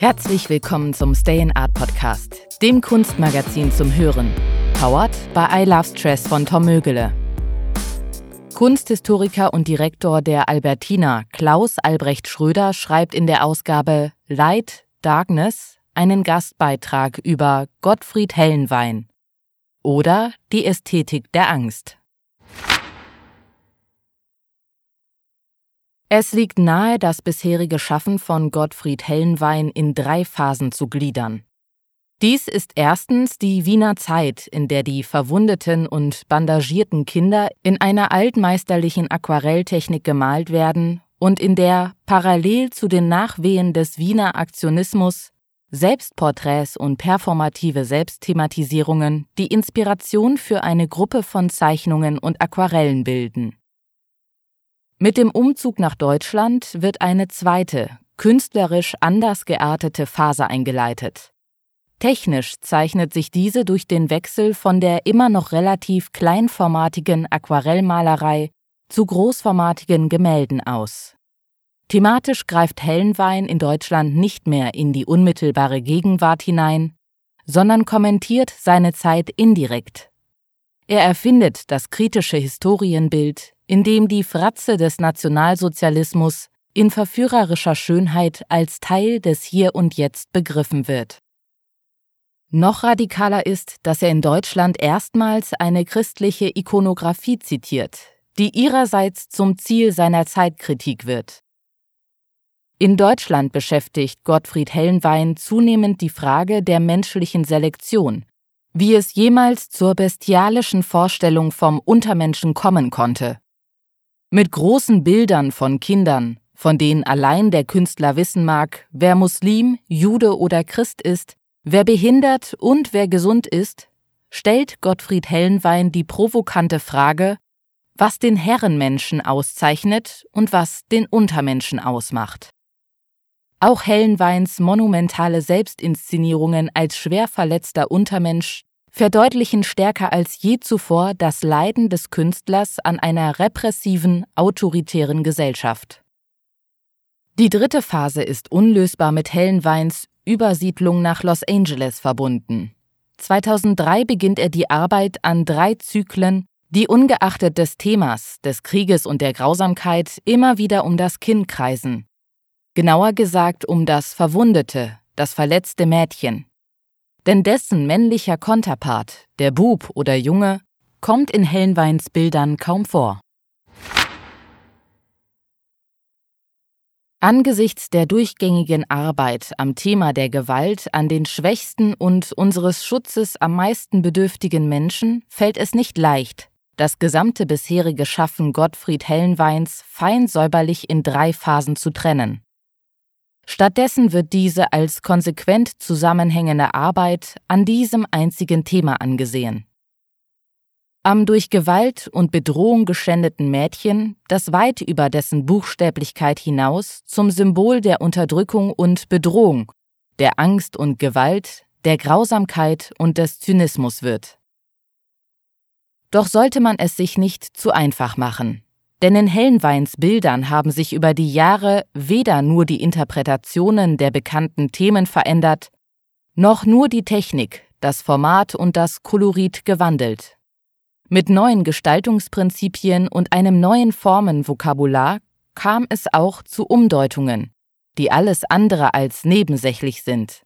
Herzlich willkommen zum Stay in Art Podcast, dem Kunstmagazin zum Hören. Powered by I Love Stress von Tom Mögele. Kunsthistoriker und Direktor der Albertina Klaus Albrecht Schröder schreibt in der Ausgabe Light, Darkness einen Gastbeitrag über Gottfried Hellenwein oder die Ästhetik der Angst. Es liegt nahe, das bisherige Schaffen von Gottfried Hellenwein in drei Phasen zu gliedern. Dies ist erstens die Wiener Zeit, in der die verwundeten und bandagierten Kinder in einer altmeisterlichen Aquarelltechnik gemalt werden und in der parallel zu den Nachwehen des Wiener Aktionismus Selbstporträts und performative Selbstthematisierungen die Inspiration für eine Gruppe von Zeichnungen und Aquarellen bilden. Mit dem Umzug nach Deutschland wird eine zweite, künstlerisch anders geartete Phase eingeleitet. Technisch zeichnet sich diese durch den Wechsel von der immer noch relativ kleinformatigen Aquarellmalerei zu großformatigen Gemälden aus. Thematisch greift Hellenwein in Deutschland nicht mehr in die unmittelbare Gegenwart hinein, sondern kommentiert seine Zeit indirekt. Er erfindet das kritische Historienbild, in dem die Fratze des Nationalsozialismus in verführerischer Schönheit als Teil des Hier und Jetzt begriffen wird. Noch radikaler ist, dass er in Deutschland erstmals eine christliche Ikonographie zitiert, die ihrerseits zum Ziel seiner Zeitkritik wird. In Deutschland beschäftigt Gottfried Hellenwein zunehmend die Frage der menschlichen Selektion, wie es jemals zur bestialischen Vorstellung vom Untermenschen kommen konnte. Mit großen Bildern von Kindern, von denen allein der Künstler wissen mag, wer Muslim, Jude oder Christ ist, wer behindert und wer gesund ist, stellt Gottfried Hellenwein die provokante Frage, was den Herrenmenschen auszeichnet und was den Untermenschen ausmacht. Auch Hellenweins monumentale Selbstinszenierungen als schwer verletzter Untermensch verdeutlichen stärker als je zuvor das Leiden des Künstlers an einer repressiven, autoritären Gesellschaft. Die dritte Phase ist unlösbar mit Hellenweins Übersiedlung nach Los Angeles verbunden. 2003 beginnt er die Arbeit an drei Zyklen, die ungeachtet des Themas, des Krieges und der Grausamkeit immer wieder um das Kind kreisen. Genauer gesagt um das verwundete, das verletzte Mädchen, denn dessen männlicher Konterpart, der Bub oder Junge, kommt in Hellenweins Bildern kaum vor. Angesichts der durchgängigen Arbeit am Thema der Gewalt an den schwächsten und unseres Schutzes am meisten bedürftigen Menschen fällt es nicht leicht, das gesamte bisherige Schaffen Gottfried Hellenweins fein säuberlich in drei Phasen zu trennen. Stattdessen wird diese als konsequent zusammenhängende Arbeit an diesem einzigen Thema angesehen. Am durch Gewalt und Bedrohung geschändeten Mädchen, das weit über dessen Buchstäblichkeit hinaus zum Symbol der Unterdrückung und Bedrohung, der Angst und Gewalt, der Grausamkeit und des Zynismus wird. Doch sollte man es sich nicht zu einfach machen. Denn in Hellenweins Bildern haben sich über die Jahre weder nur die Interpretationen der bekannten Themen verändert, noch nur die Technik, das Format und das Kolorit gewandelt. Mit neuen Gestaltungsprinzipien und einem neuen Formenvokabular kam es auch zu Umdeutungen, die alles andere als nebensächlich sind.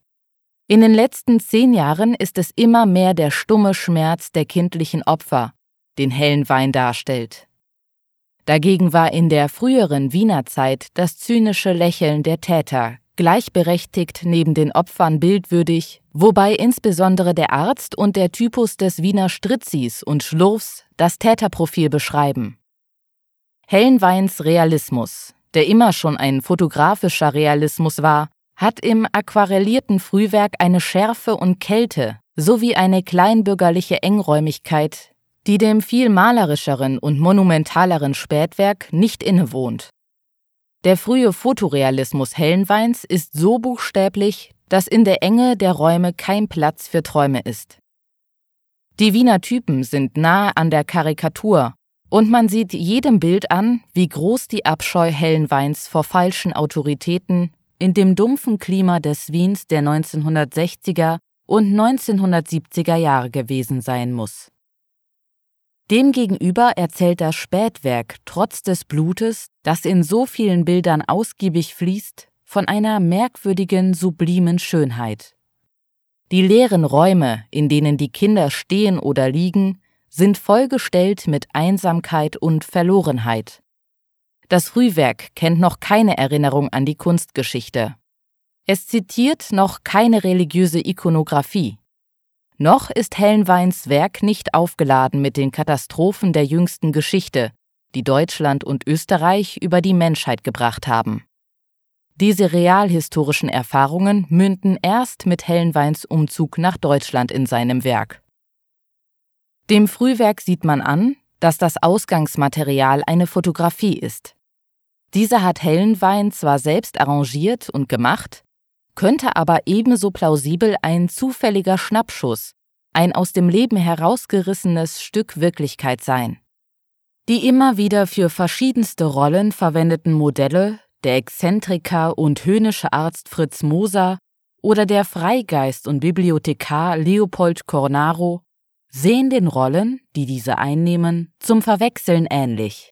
In den letzten zehn Jahren ist es immer mehr der stumme Schmerz der kindlichen Opfer, den Hellenwein darstellt. Dagegen war in der früheren Wiener Zeit das zynische Lächeln der Täter gleichberechtigt neben den Opfern bildwürdig, wobei insbesondere der Arzt und der Typus des Wiener Stritzis und Schlurfs das Täterprofil beschreiben. Hellenweins Realismus, der immer schon ein fotografischer Realismus war, hat im aquarellierten Frühwerk eine Schärfe und Kälte sowie eine kleinbürgerliche Engräumigkeit, die dem viel malerischeren und monumentaleren Spätwerk nicht innewohnt. Der frühe Fotorealismus Hellenweins ist so buchstäblich, dass in der Enge der Räume kein Platz für Träume ist. Die Wiener Typen sind nahe an der Karikatur, und man sieht jedem Bild an, wie groß die Abscheu Hellenweins vor falschen Autoritäten, in dem dumpfen Klima des Wiens der 1960er und 1970er Jahre gewesen sein muss. Demgegenüber erzählt das Spätwerk trotz des Blutes, das in so vielen Bildern ausgiebig fließt, von einer merkwürdigen, sublimen Schönheit. Die leeren Räume, in denen die Kinder stehen oder liegen, sind vollgestellt mit Einsamkeit und Verlorenheit. Das Frühwerk kennt noch keine Erinnerung an die Kunstgeschichte. Es zitiert noch keine religiöse Ikonographie. Noch ist Hellenweins Werk nicht aufgeladen mit den Katastrophen der jüngsten Geschichte, die Deutschland und Österreich über die Menschheit gebracht haben. Diese realhistorischen Erfahrungen münden erst mit Hellenweins Umzug nach Deutschland in seinem Werk. Dem Frühwerk sieht man an, dass das Ausgangsmaterial eine Fotografie ist. Diese hat Hellenwein zwar selbst arrangiert und gemacht, könnte aber ebenso plausibel ein zufälliger Schnappschuss, ein aus dem Leben herausgerissenes Stück Wirklichkeit sein. Die immer wieder für verschiedenste Rollen verwendeten Modelle der Exzentriker und höhnische Arzt Fritz Moser oder der Freigeist und Bibliothekar Leopold Cornaro sehen den Rollen, die diese einnehmen, zum Verwechseln ähnlich.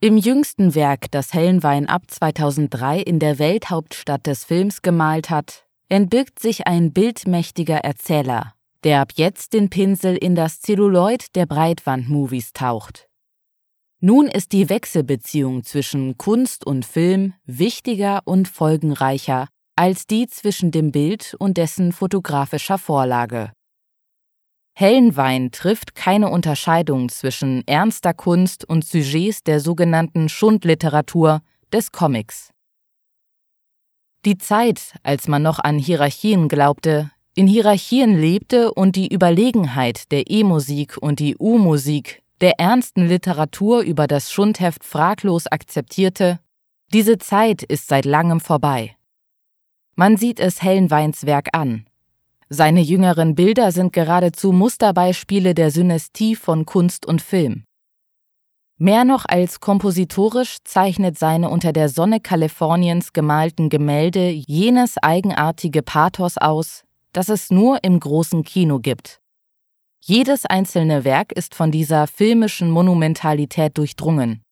Im jüngsten Werk, das Hellenwein ab 2003 in der Welthauptstadt des Films gemalt hat, entbirgt sich ein bildmächtiger Erzähler, der ab jetzt den Pinsel in das Zelluloid der Breitwand-Movies taucht. Nun ist die Wechselbeziehung zwischen Kunst und Film wichtiger und folgenreicher als die zwischen dem Bild und dessen fotografischer Vorlage. Hellenwein trifft keine Unterscheidung zwischen ernster Kunst und Sujets der sogenannten Schundliteratur des Comics. Die Zeit, als man noch an Hierarchien glaubte, in Hierarchien lebte und die Überlegenheit der E-Musik und die U-Musik der ernsten Literatur über das Schundheft fraglos akzeptierte, diese Zeit ist seit langem vorbei. Man sieht es Hellenweins Werk an. Seine jüngeren Bilder sind geradezu Musterbeispiele der Synästie von Kunst und Film. Mehr noch als kompositorisch zeichnet seine unter der Sonne Kaliforniens gemalten Gemälde jenes eigenartige Pathos aus, das es nur im großen Kino gibt. Jedes einzelne Werk ist von dieser filmischen Monumentalität durchdrungen.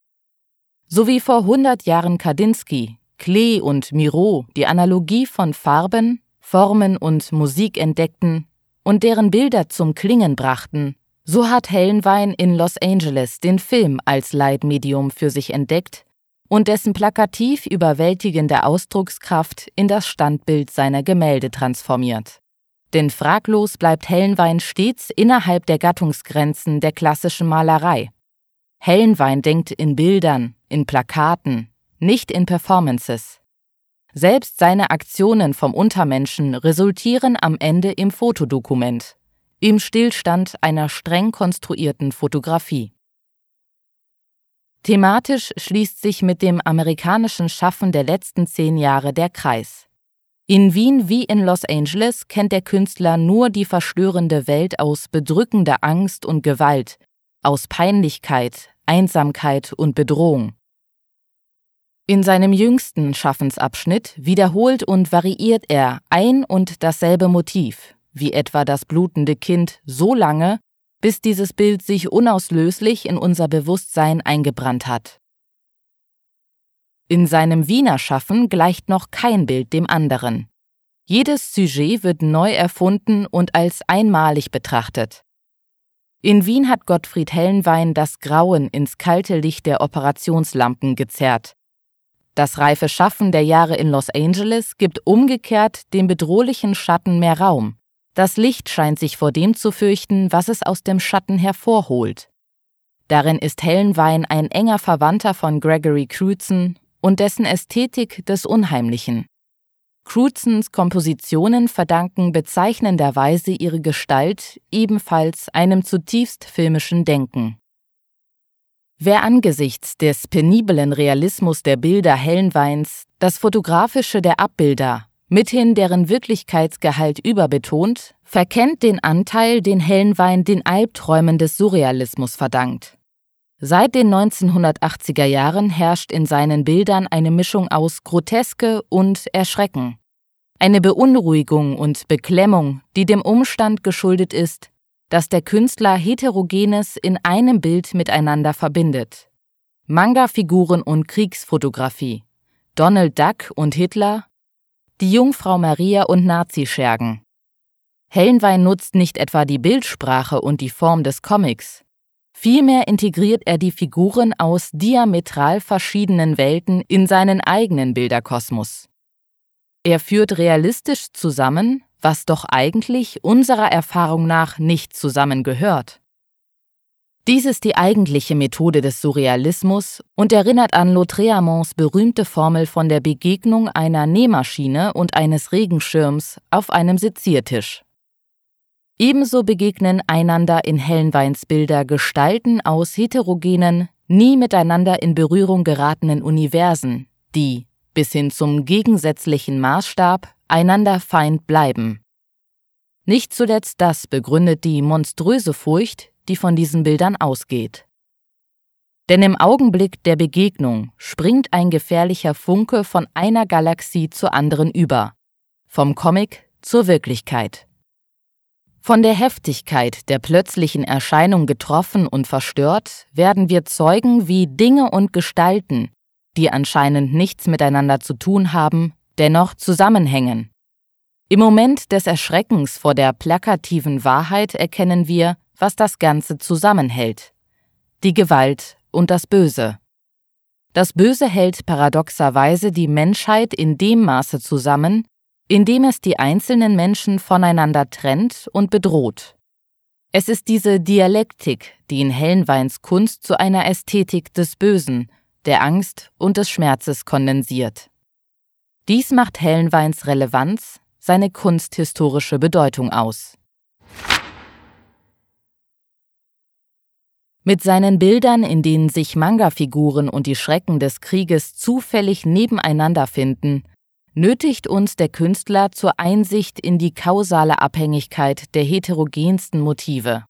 So wie vor 100 Jahren Kandinsky, Klee und Miro die Analogie von Farben, Formen und Musik entdeckten und deren Bilder zum Klingen brachten, so hat Hellenwein in Los Angeles den Film als Leitmedium für sich entdeckt und dessen plakativ überwältigende Ausdruckskraft in das Standbild seiner Gemälde transformiert. Denn fraglos bleibt Hellenwein stets innerhalb der Gattungsgrenzen der klassischen Malerei. Hellenwein denkt in Bildern, in Plakaten, nicht in Performances. Selbst seine Aktionen vom Untermenschen resultieren am Ende im Fotodokument, im Stillstand einer streng konstruierten Fotografie. Thematisch schließt sich mit dem amerikanischen Schaffen der letzten zehn Jahre der Kreis. In Wien wie in Los Angeles kennt der Künstler nur die verstörende Welt aus bedrückender Angst und Gewalt, aus Peinlichkeit, Einsamkeit und Bedrohung. In seinem jüngsten Schaffensabschnitt wiederholt und variiert er ein und dasselbe Motiv, wie etwa das blutende Kind, so lange, bis dieses Bild sich unauslöslich in unser Bewusstsein eingebrannt hat. In seinem Wiener Schaffen gleicht noch kein Bild dem anderen. Jedes Sujet wird neu erfunden und als einmalig betrachtet. In Wien hat Gottfried Hellenwein das Grauen ins kalte Licht der Operationslampen gezerrt. Das reife Schaffen der Jahre in Los Angeles gibt umgekehrt dem bedrohlichen Schatten mehr Raum. Das Licht scheint sich vor dem zu fürchten, was es aus dem Schatten hervorholt. Darin ist Hellenwein ein enger Verwandter von Gregory Crutzen und dessen Ästhetik des Unheimlichen. Cruzens Kompositionen verdanken bezeichnenderweise ihre Gestalt ebenfalls einem zutiefst filmischen Denken. Wer angesichts des peniblen Realismus der Bilder Hellenweins das Fotografische der Abbilder, mithin deren Wirklichkeitsgehalt überbetont, verkennt den Anteil, den Hellenwein den Albträumen des Surrealismus verdankt. Seit den 1980er Jahren herrscht in seinen Bildern eine Mischung aus Groteske und Erschrecken. Eine Beunruhigung und Beklemmung, die dem Umstand geschuldet ist, dass der Künstler Heterogenes in einem Bild miteinander verbindet. Manga-Figuren und Kriegsfotografie, Donald Duck und Hitler, die Jungfrau Maria und Nazischergen. Hellenwein nutzt nicht etwa die Bildsprache und die Form des Comics, Vielmehr integriert er die Figuren aus diametral verschiedenen Welten in seinen eigenen Bilderkosmos. Er führt realistisch zusammen, was doch eigentlich unserer Erfahrung nach nicht zusammengehört. Dies ist die eigentliche Methode des Surrealismus und erinnert an Lautréamonts berühmte Formel von der Begegnung einer Nähmaschine und eines Regenschirms auf einem Seziertisch. Ebenso begegnen einander in Hellenweins Bilder Gestalten aus heterogenen, nie miteinander in Berührung geratenen Universen, die, bis hin zum gegensätzlichen Maßstab, einander Feind bleiben. Nicht zuletzt das begründet die monströse Furcht, die von diesen Bildern ausgeht. Denn im Augenblick der Begegnung springt ein gefährlicher Funke von einer Galaxie zur anderen über, vom Comic zur Wirklichkeit. Von der Heftigkeit der plötzlichen Erscheinung getroffen und verstört, werden wir Zeugen, wie Dinge und Gestalten, die anscheinend nichts miteinander zu tun haben, dennoch zusammenhängen. Im Moment des Erschreckens vor der plakativen Wahrheit erkennen wir, was das Ganze zusammenhält. Die Gewalt und das Böse. Das Böse hält paradoxerweise die Menschheit in dem Maße zusammen, indem es die einzelnen Menschen voneinander trennt und bedroht. Es ist diese Dialektik, die in Hellenweins Kunst zu einer Ästhetik des Bösen, der Angst und des Schmerzes kondensiert. Dies macht Hellenweins Relevanz, seine kunsthistorische Bedeutung aus. Mit seinen Bildern, in denen sich Manga-Figuren und die Schrecken des Krieges zufällig nebeneinander finden, nötigt uns der Künstler zur Einsicht in die kausale Abhängigkeit der heterogensten Motive.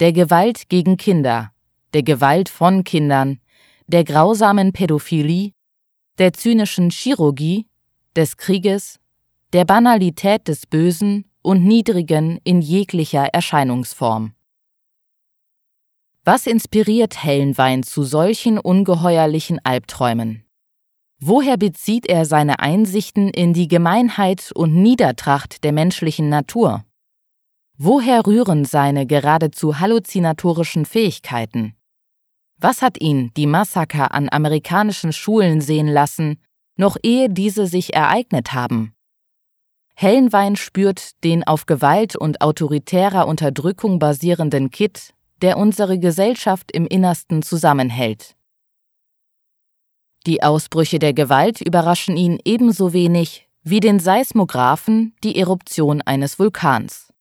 Der Gewalt gegen Kinder, der Gewalt von Kindern, der grausamen Pädophilie, der zynischen Chirurgie, des Krieges, der Banalität des Bösen und Niedrigen in jeglicher Erscheinungsform. Was inspiriert Hellenwein zu solchen ungeheuerlichen Albträumen? Woher bezieht er seine Einsichten in die Gemeinheit und Niedertracht der menschlichen Natur? Woher rühren seine geradezu halluzinatorischen Fähigkeiten? Was hat ihn die Massaker an amerikanischen Schulen sehen lassen, noch ehe diese sich ereignet haben? Hellenwein spürt den auf Gewalt und autoritärer Unterdrückung basierenden Kitt, der unsere Gesellschaft im Innersten zusammenhält. Die Ausbrüche der Gewalt überraschen ihn ebenso wenig wie den Seismographen die Eruption eines Vulkans.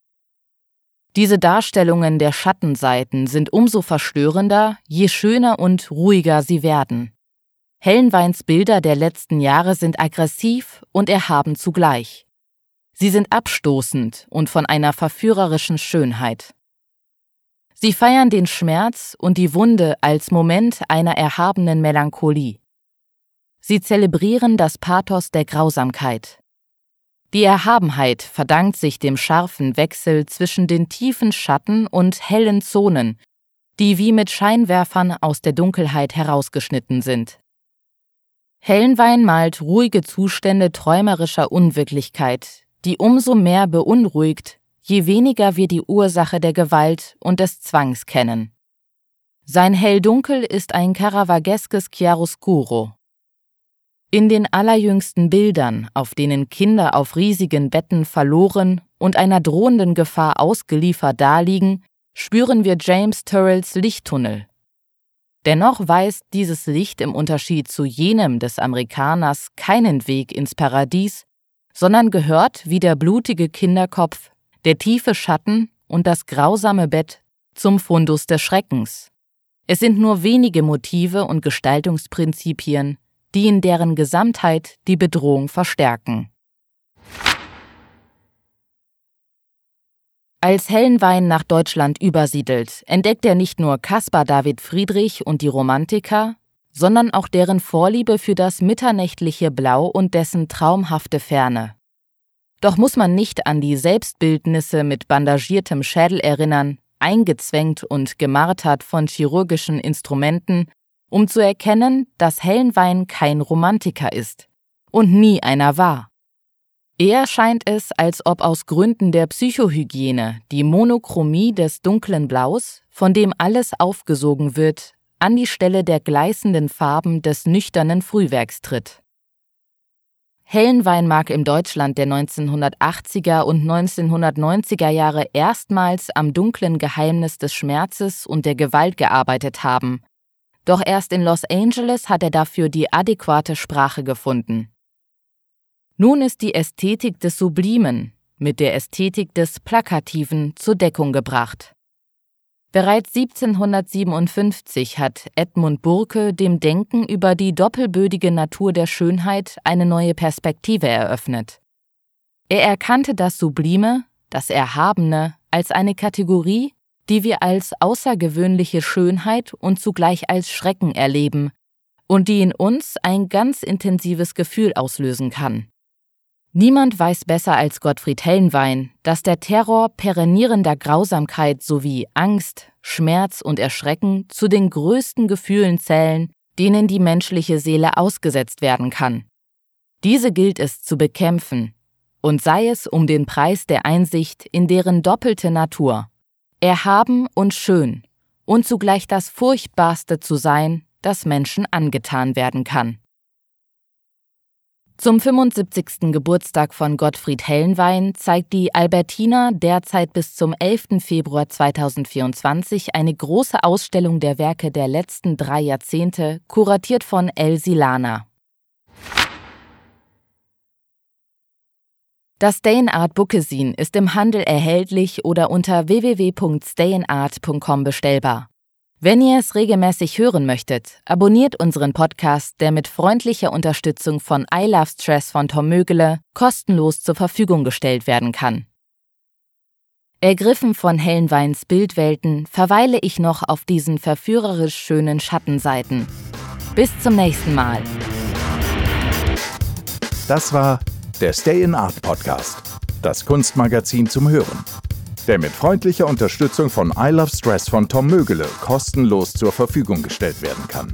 Diese Darstellungen der Schattenseiten sind umso verstörender, je schöner und ruhiger sie werden. Hellenweins Bilder der letzten Jahre sind aggressiv und erhaben zugleich. Sie sind abstoßend und von einer verführerischen Schönheit. Sie feiern den Schmerz und die Wunde als Moment einer erhabenen Melancholie. Sie zelebrieren das Pathos der Grausamkeit. Die Erhabenheit verdankt sich dem scharfen Wechsel zwischen den tiefen Schatten und hellen Zonen, die wie mit Scheinwerfern aus der Dunkelheit herausgeschnitten sind. Hellenwein malt ruhige Zustände träumerischer Unwirklichkeit, die umso mehr beunruhigt, je weniger wir die Ursache der Gewalt und des Zwangs kennen. Sein Hell-Dunkel ist ein caravageskes Chiaroscuro, in den allerjüngsten Bildern, auf denen Kinder auf riesigen Betten verloren und einer drohenden Gefahr ausgeliefert daliegen, spüren wir James Turrells Lichttunnel. Dennoch weist dieses Licht im Unterschied zu jenem des Amerikaners keinen Weg ins Paradies, sondern gehört wie der blutige Kinderkopf, der tiefe Schatten und das grausame Bett zum Fundus des Schreckens. Es sind nur wenige Motive und Gestaltungsprinzipien, die in deren Gesamtheit die Bedrohung verstärken. Als Hellenwein nach Deutschland übersiedelt, entdeckt er nicht nur Caspar David Friedrich und die Romantiker, sondern auch deren Vorliebe für das mitternächtliche Blau und dessen traumhafte Ferne. Doch muss man nicht an die Selbstbildnisse mit bandagiertem Schädel erinnern, eingezwängt und gemartert von chirurgischen Instrumenten, um zu erkennen, dass Hellenwein kein Romantiker ist und nie einer war. Eher scheint es, als ob aus Gründen der Psychohygiene die Monochromie des dunklen Blaus, von dem alles aufgesogen wird, an die Stelle der gleißenden Farben des nüchternen Frühwerks tritt. Hellenwein mag im Deutschland der 1980er und 1990er Jahre erstmals am dunklen Geheimnis des Schmerzes und der Gewalt gearbeitet haben. Doch erst in Los Angeles hat er dafür die adäquate Sprache gefunden. Nun ist die Ästhetik des Sublimen mit der Ästhetik des Plakativen zur Deckung gebracht. Bereits 1757 hat Edmund Burke dem Denken über die doppelbödige Natur der Schönheit eine neue Perspektive eröffnet. Er erkannte das Sublime, das Erhabene, als eine Kategorie, die wir als außergewöhnliche Schönheit und zugleich als Schrecken erleben und die in uns ein ganz intensives Gefühl auslösen kann. Niemand weiß besser als Gottfried Hellenwein, dass der Terror perennierender Grausamkeit sowie Angst, Schmerz und Erschrecken zu den größten Gefühlen zählen, denen die menschliche Seele ausgesetzt werden kann. Diese gilt es zu bekämpfen, und sei es um den Preis der Einsicht in deren doppelte Natur, erhaben und schön, und zugleich das Furchtbarste zu sein, das Menschen angetan werden kann. Zum 75. Geburtstag von Gottfried Hellenwein zeigt die Albertina derzeit bis zum 11. Februar 2024 eine große Ausstellung der Werke der letzten drei Jahrzehnte, kuratiert von El Silana. Das Stayinart Bookesin ist im Handel erhältlich oder unter www.stayinart.com bestellbar. Wenn ihr es regelmäßig hören möchtet, abonniert unseren Podcast, der mit freundlicher Unterstützung von I Love Stress von Tom Mögele kostenlos zur Verfügung gestellt werden kann. Ergriffen von Hellenweins Bildwelten verweile ich noch auf diesen verführerisch schönen Schattenseiten. Bis zum nächsten Mal. Das war der Stay in Art Podcast, das Kunstmagazin zum Hören der mit freundlicher Unterstützung von I Love Stress von Tom Mögele kostenlos zur Verfügung gestellt werden kann.